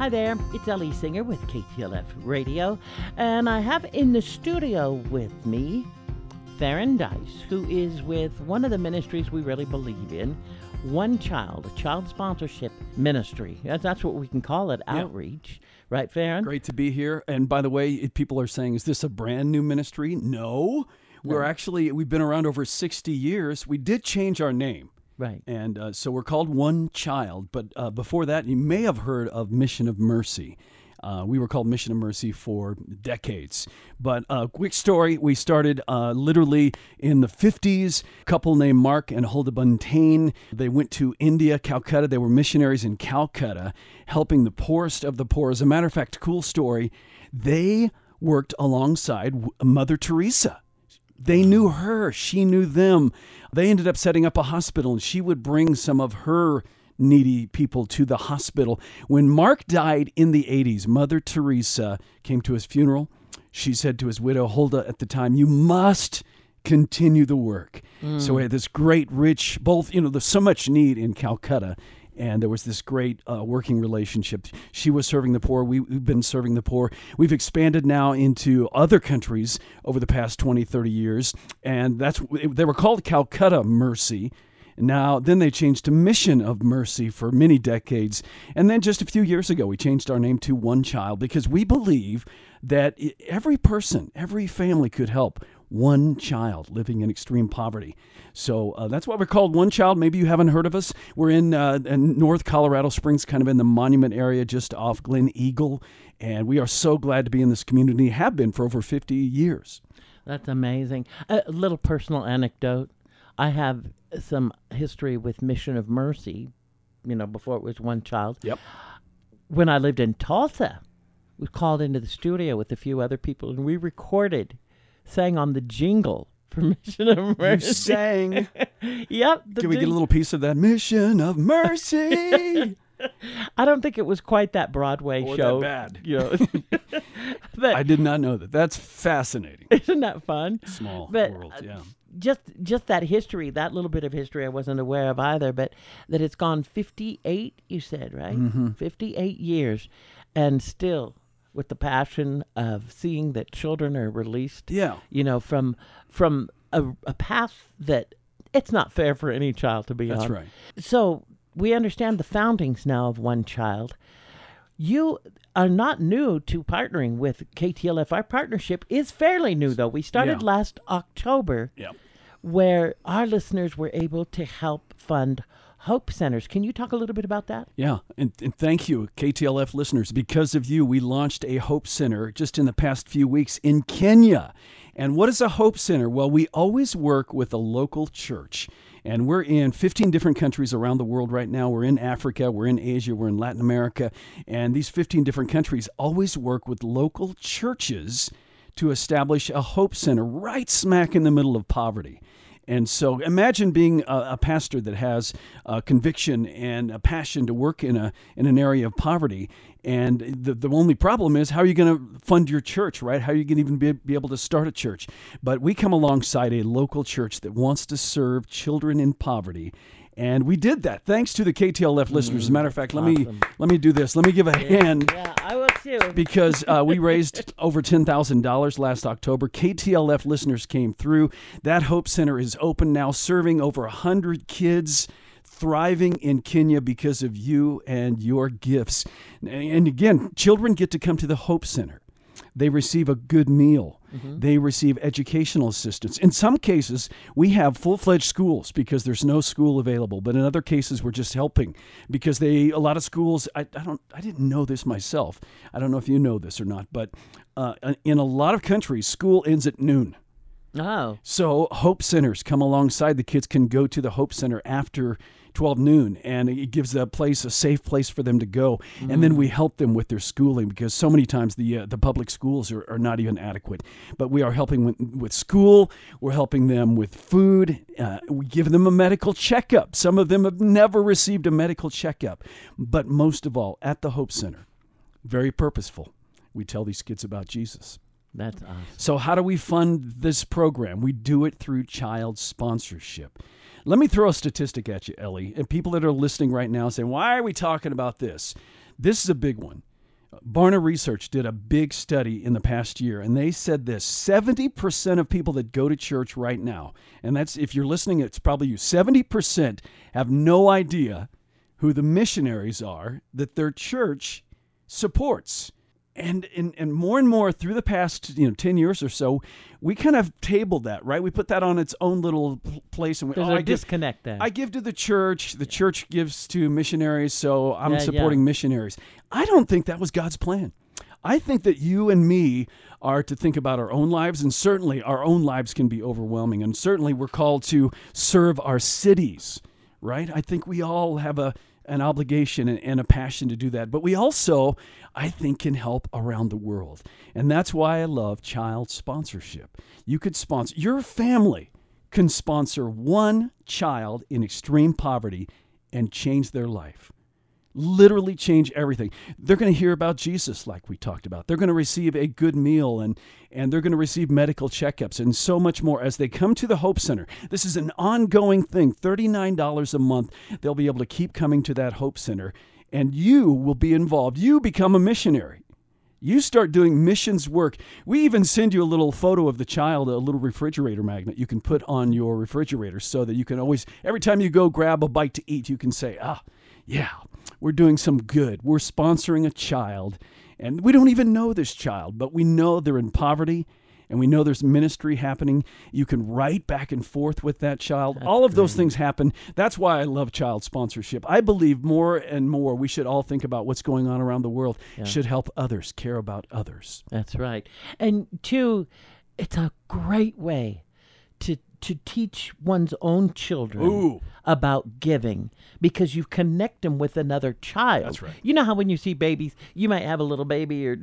Hi there, it's Ellie Singer with KTLF Radio, and I have in the studio with me Theron Dice, who is with one of the ministries we really believe in, One Child, a child sponsorship ministry. That's, what we can call it, outreach. Right, Theron? Great to be here. And by the way, people are saying, is this a brand new ministry? No. We're actually, we've been around over 60 years. We did change our name. Right. And uh, so we're called One Child. But uh, before that, you may have heard of Mission of Mercy. Uh, we were called Mission of Mercy for decades. But a uh, quick story we started uh, literally in the 50s. A couple named Mark and Hulda Buntain. They went to India, Calcutta. They were missionaries in Calcutta, helping the poorest of the poor. As a matter of fact, cool story. They worked alongside Mother Teresa. They knew her, she knew them. They ended up setting up a hospital, and she would bring some of her needy people to the hospital. When Mark died in the 80s, Mother Teresa came to his funeral. She said to his widow, Hulda, at the time, You must continue the work. Mm. So we had this great, rich, both, you know, there's so much need in Calcutta and there was this great uh, working relationship. She was serving the poor. We, have been serving the poor. We've expanded now into other countries over the past 20, 30 years, and that's they were called Calcutta Mercy. Now, then they changed to Mission of Mercy for many decades. And then just a few years ago, we changed our name to One Child because we believe that every person, every family could help one child living in extreme poverty. So uh, that's why we're called One Child. Maybe you haven't heard of us. We're in, uh, in North Colorado Springs, kind of in the Monument area, just off Gleneagle, and we are so glad to be in this community. Have been for over 50 years. That's amazing. A little personal anecdote. I have some history with Mission of Mercy. You know, before it was One Child. Yep. When I lived in Tulsa, we called into the studio with a few other people, and we recorded, sang on the jingle for Mission of Mercy. You sang. yep. Can we get a little piece of that Mission of Mercy? I don't think it was quite that Broadway or show. That bad. You know. but, I did not know that. That's fascinating. Isn't that fun? Small but, world, uh, yeah. Just just that history, that little bit of history I wasn't aware of either, but that it's gone 58, you said, right? Mm-hmm. 58 years and still with the passion of seeing that children are released. Yeah. You know, from from a, a path that it's not fair for any child to be That's on. That's right. So we understand the foundings now of One Child. You are not new to partnering with KTLF. Our partnership is fairly new, though. We started Yeah. last October, Yeah. where our listeners were able to help fund Hope Centers. Can you talk a little bit about that? Yeah, and, and thank you, KTLF listeners. Because of you, we launched a Hope Center just in the past few weeks in Kenya. And what is a Hope Center? Well, we always work with a local church. And we're in 15 different countries around the world right now. We're in Africa, we're in Asia, we're in Latin America. And these 15 different countries always work with local churches to establish a Hope Center right smack in the middle of poverty. And so imagine being a, a pastor that has a conviction and a passion to work in a in an area of poverty. And the, the only problem is how are you going to fund your church, right? How are you going to even be, be able to start a church? But we come alongside a local church that wants to serve children in poverty. And we did that thanks to the KTLF listeners. As a matter of fact, let me let me do this. Let me give a hand Yeah, I will too. because uh, we raised over $10,000 last October. KTLF listeners came through. That Hope Center is open now, serving over 100 kids. Thriving in Kenya because of you and your gifts. And again, children get to come to the Hope Center. They receive a good meal. They receive educational assistance. In some cases, we have full fledged schools because there's no school available. But in other cases, we're just helping because they a lot of schools. I, I don't. I didn't know this myself. I don't know if you know this or not, but uh, in a lot of countries, school ends at noon. Oh, So Hope Centers come alongside. The kids can go to the Hope Center after 12 noon, and it gives a place, a safe place for them to go. And then we help them with their schooling because so many times the uh, the public schools are, are not even adequate. But we are helping with, with school. We're helping them with food. Uh, we give them a medical checkup. Some of them have never received a medical checkup. But most of all, at the Hope Center, very purposeful. We tell these kids about Jesus. That's awesome. So, how do we fund this program? We do it through child sponsorship. Let me throw a statistic at you, Ellie, and people that are listening right now saying, Why are we talking about this? This is a big one. Barna Research did a big study in the past year, and they said this 70% of people that go to church right now, and that's if you're listening, it's probably you, 70% have no idea who the missionaries are that their church supports and, and and more and more through the past you know 10 years or so we kind of tabled that right we put that on its own little place and we oh, I give, disconnect there. I give to the church the church gives to missionaries so I'm Yeah, yeah. supporting missionaries I don't think that was God's plan I think that you and me are to think about our own lives, and certainly our own lives can be overwhelming, and certainly we're called to serve our cities, right? I think we all have a an obligation and, a passion to do that, but we also, I think, can help around the world, and that's why I love child sponsorship. You could sponsor your family can sponsor one child in extreme poverty and change their life literally change everything. They're going to hear about Jesus like we talked about. They're going to receive a good meal and and they're going to receive medical checkups and so much more as they come to the Hope Center. This is an ongoing thing. $39 a month. They'll be able to keep coming to that Hope Center and you will be involved. You become a missionary. You start doing missions work. We even send you a little photo of the child, a little refrigerator magnet you can put on your refrigerator so that you can always, every time you go grab a bite to eat, you can say, ah, yeah, we're doing some good. We're sponsoring a child. And we don't even know this child, but we know they're in poverty and we know there's ministry happening. You can write back and forth with that child. all of those things happen. That's why I love child sponsorship. I believe more and more we should all think about what's going on around the world, should help others, care about others. That's right. And two, it's a great way to to teach one's own children Ooh. about giving because you connect them with another child. That's right. You know how when you see babies, you might have a little baby or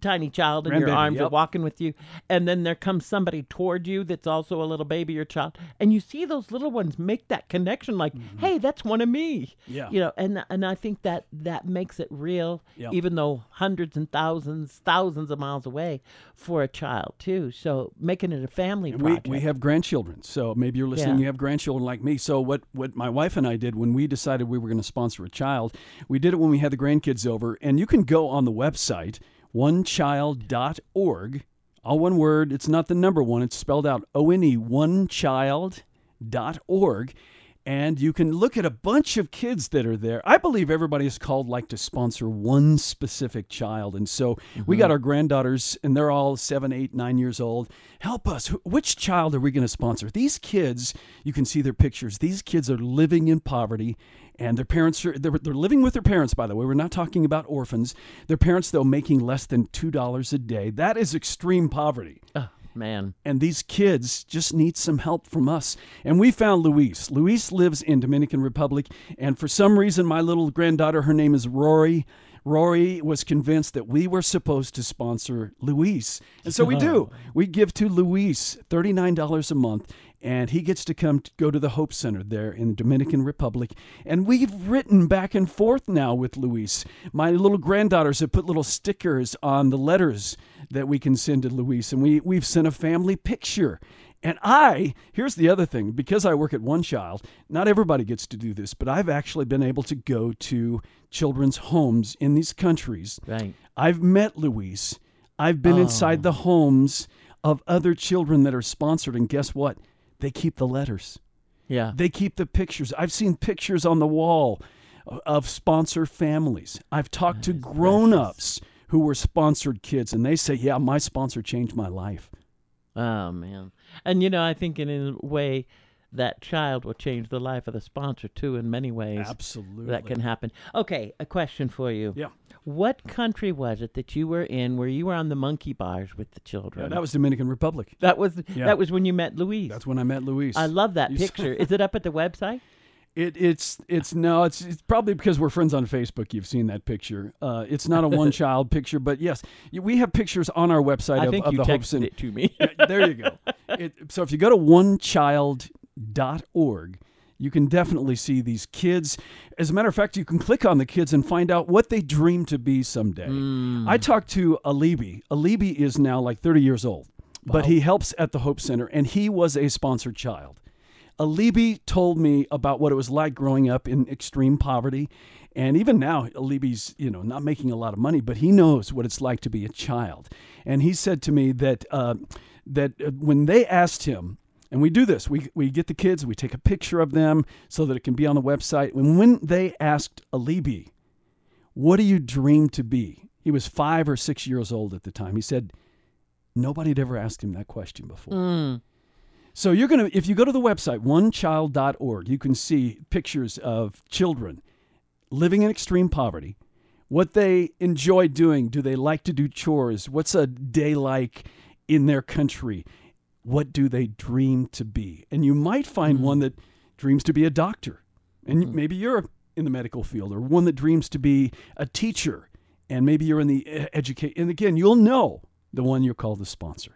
tiny child in your arms or yep. walking with you, and then there comes somebody toward you that's also a little baby or child, and you see those little ones make that connection, like, "Hey, that's one of me." Mm-hmm. Yeah. You know, and and I think that that makes it real, Yep. even though hundreds and thousands, thousands of miles away for a child too. So making it a family And we, we have grandchildren. So maybe you're listening, Yeah. you have grandchildren like me. So what, what my wife and I did when we decided we were going to sponsor a child, we did it when we had the grandkids over. And you can go on the website, onechild.org. All one word. It's not the number one. It's spelled out O-N-E, onechild.org. And you can look at a bunch of kids that are there. I believe everybody is called like to sponsor one specific child. And so we mm-hmm. got our granddaughters, and they're all seven, eight, nine years old. Help us. Which child are we going to sponsor? These kids, you can see their pictures. These kids are living in poverty, and their parents are, they're, they're living with their parents, by the way. We're not talking about orphans. Their parents, though, making less than $2 a day. That is extreme poverty oh, man. and these kids just need some help from us. And we found Luis. Luis lives in Dominican Republic, and for some reason, my little granddaughter, her name is Rory. Rory was convinced that we were supposed to sponsor Luis, and so we do. We give to Luis thirty nine dollars a month, and he gets to come to go to the Hope Center there in the Dominican Republic. And we've written back and forth now with Luis. My little granddaughters have put little stickers on the letters that we can send to Luis, and we we've sent a family picture. And I, here's the other thing, because I work at One Child, not everybody gets to do this, but I've actually been able to go to children's homes in these countries. Right. I've met Luis. I've been inside oh. the homes of other children that are sponsored, and guess what? They keep the letters. Yeah. They keep the pictures. I've seen pictures on the wall of sponsor families. I've talked to grown ups who were sponsored kids, and they say, Yeah, my sponsor changed my life. Oh man. And you know, I think in a way that child will change the life of the sponsor too in many ways. Absolutely. That can happen. Okay, a question for you. Yeah. What country was it that you were in where you were on the monkey bars with the children? Yeah, that was Dominican Republic. that was Yeah. that was when you met Luis. That's when I met Luis. I love that You picture. Is it up at the website? It, it's it's no it's, it's probably because we're friends on Facebook. You've seen that picture. Uh, it's not a one child picture, but yes, we have pictures on our website I of, think of you the texted it to me. There you go. It, so if you go to onechild.org, you can definitely see these kids. As a matter of fact, you can click on the kids and find out what they dream to be someday. I talked to Alibi. Alibi is now like 30 years old, but he helps at the Hope Center, and he was a sponsored child. Alibi told me about what it was like growing up in extreme poverty. And even now, Alibi's, you know, not making a lot of money, but he knows what it's like to be a child. And he said to me that uh, that uh, when they asked him, and we do this, we, we get the kids, we take a picture of them so that it can be on the website. And when they asked Alibi, what do you dream to be? He was five or six years old at the time. He said, nobody had ever asked him that question before. Mm. So you're going to, if you go to the website, onechild.org, you can see pictures of children living in extreme poverty, what they enjoy doing. Do they like to do chores? What's a day like in their country? What do they dream to be? And you might find Mm. one that dreams to be a doctor. And Mm. maybe you're in the medical field, or one that dreams to be a teacher. And maybe you're in the educate. And again, you'll know the one you're called the sponsor.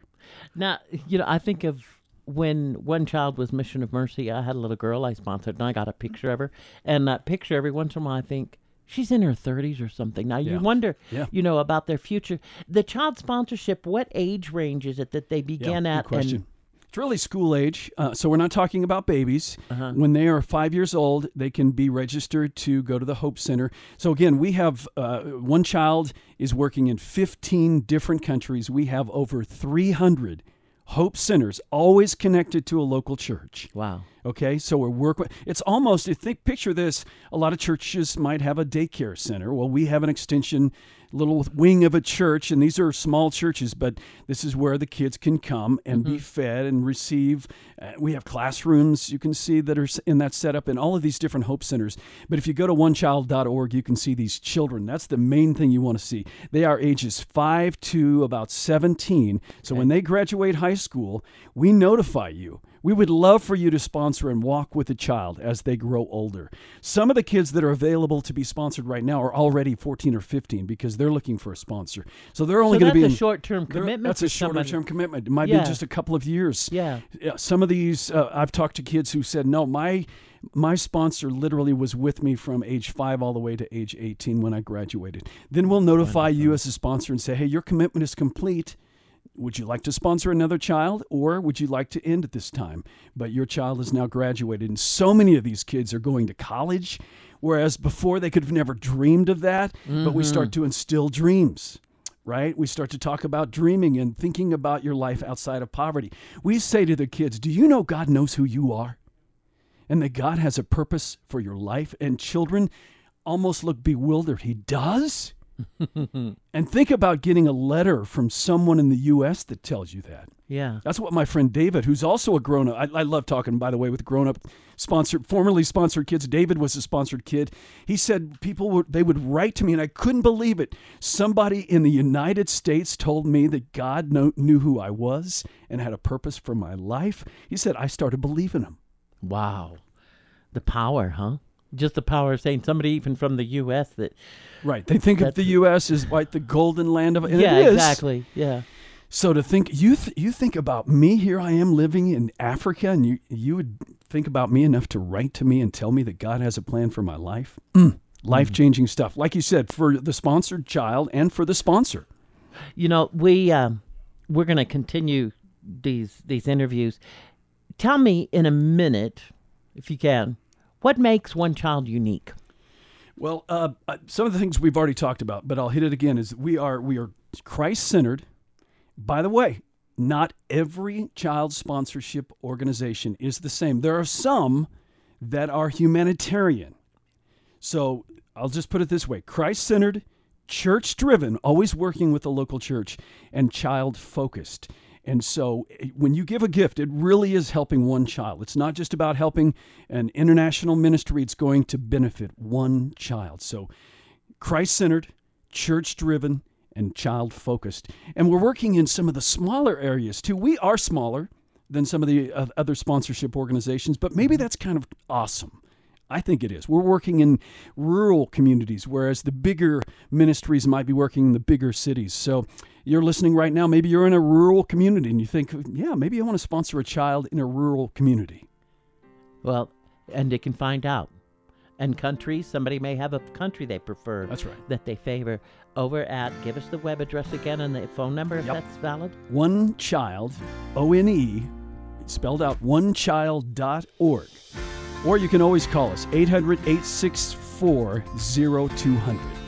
Now, you know, I think of when one child was Mission of Mercy. I had a little girl I sponsored, and I got a picture of her. And that picture, every once in a while, I think she's in her thirties or something. Now Yeah. you wonder, Yeah. you know, about their future. The child sponsorship. What age range is it that they begin Yeah, at? good question. it's really school age, uh, so we're not talking about babies. Uh-huh. When they are five years old, they can be registered to go to the Hope Center. So again, we have uh, one child is working in 15 different countries. We have over 300 Hope Centers, always connected to a local church. Wow. Okay, so we're working. It's almost. If think, picture this: a lot of churches might have a daycare center. Well, we have an extension, little wing of a church, and these are small churches, but this is where the kids can come and be fed and receive. Uh, we have classrooms you can see that are in that setup in all of these different hope centers. But if you go to onechild.org, you can see these children. That's the main thing you want to see. They are ages five to about 17. So when they graduate high school, we notify you. We would love for you to sponsor and walk with a child as they grow older. Some of the kids that are available to be sponsored right now are already 14 or 15 because they're looking for a sponsor. So they're only so going to be a short-term commitment. That's a shorter somebody. term commitment. It might Yeah. be just a couple of years. Yeah. Yeah, some of these uh, I've talked to kids who said, "No, my my sponsor literally was with me from age 5 all the way to age 18 when I graduated." Then we'll notify you as a sponsor and say, "Hey, your commitment is complete. Would you like to sponsor another child or would you like to end at this time?" But your child has now graduated and so many of these kids are going to college whereas before they could have never dreamed of that, but we start mm-hmm. to instill dreams right? We start to talk about dreaming and thinking about your life outside of poverty. We say to the kids, Do you know God knows who you are? And that God has a purpose for your life? And children almost look bewildered. He does? and think about getting a letter from someone in the U.S. that tells you that. Yeah. That's what my friend David, who's also a grown up, I, I love talking, by the way, with grown up sponsored, formerly sponsored kids. David was a sponsored kid. He said people would, they would write to me, and I couldn't believe it. Somebody in the United States told me that God know, knew who I was and had a purpose for my life. He said, I started believing him. Wow. The power, huh? Just the power of saying somebody even from the U.S. that. Right. They think of the U.S. as like the golden land of, and yeah, it is. exactly. Yeah. So to think you th- you think about me here I am living in Africa and you you would think about me enough to write to me and tell me that God has a plan for my life. Mm. Life-changing stuff. Like you said for the sponsored child and for the sponsor. You know, we um, we're going to continue these these interviews. Tell me in a minute, if you can, what makes one child unique? Well, uh, uh, some of the things we've already talked about, but I'll hit it again is we are we are Christ-centered. By the way, not every child sponsorship organization is the same. There are some that are humanitarian. So I'll just put it this way Christ centered, church driven, always working with the local church, and child focused. And so eh, when you give a gift, it really is helping one child. It's not just about helping an international ministry, it's going to benefit one child. So Christ centered, church driven, and child focused. And we're working in some of the smaller areas too. We are smaller than some of the other sponsorship organizations, but maybe that's kind of awesome. I think it is. We're working in rural communities, whereas the bigger ministries might be working in the bigger cities. So you're listening right now. Maybe you're in a rural community and you think, yeah, maybe I want to sponsor a child in a rural community. Well, and they can find out. And countries, somebody may have a country they prefer That's right. that they favor. Over at, give us the web address again and the phone number if Yep. that's valid. One child, O N E, spelled out onechild.org. Or you can always call us 800 864 0200.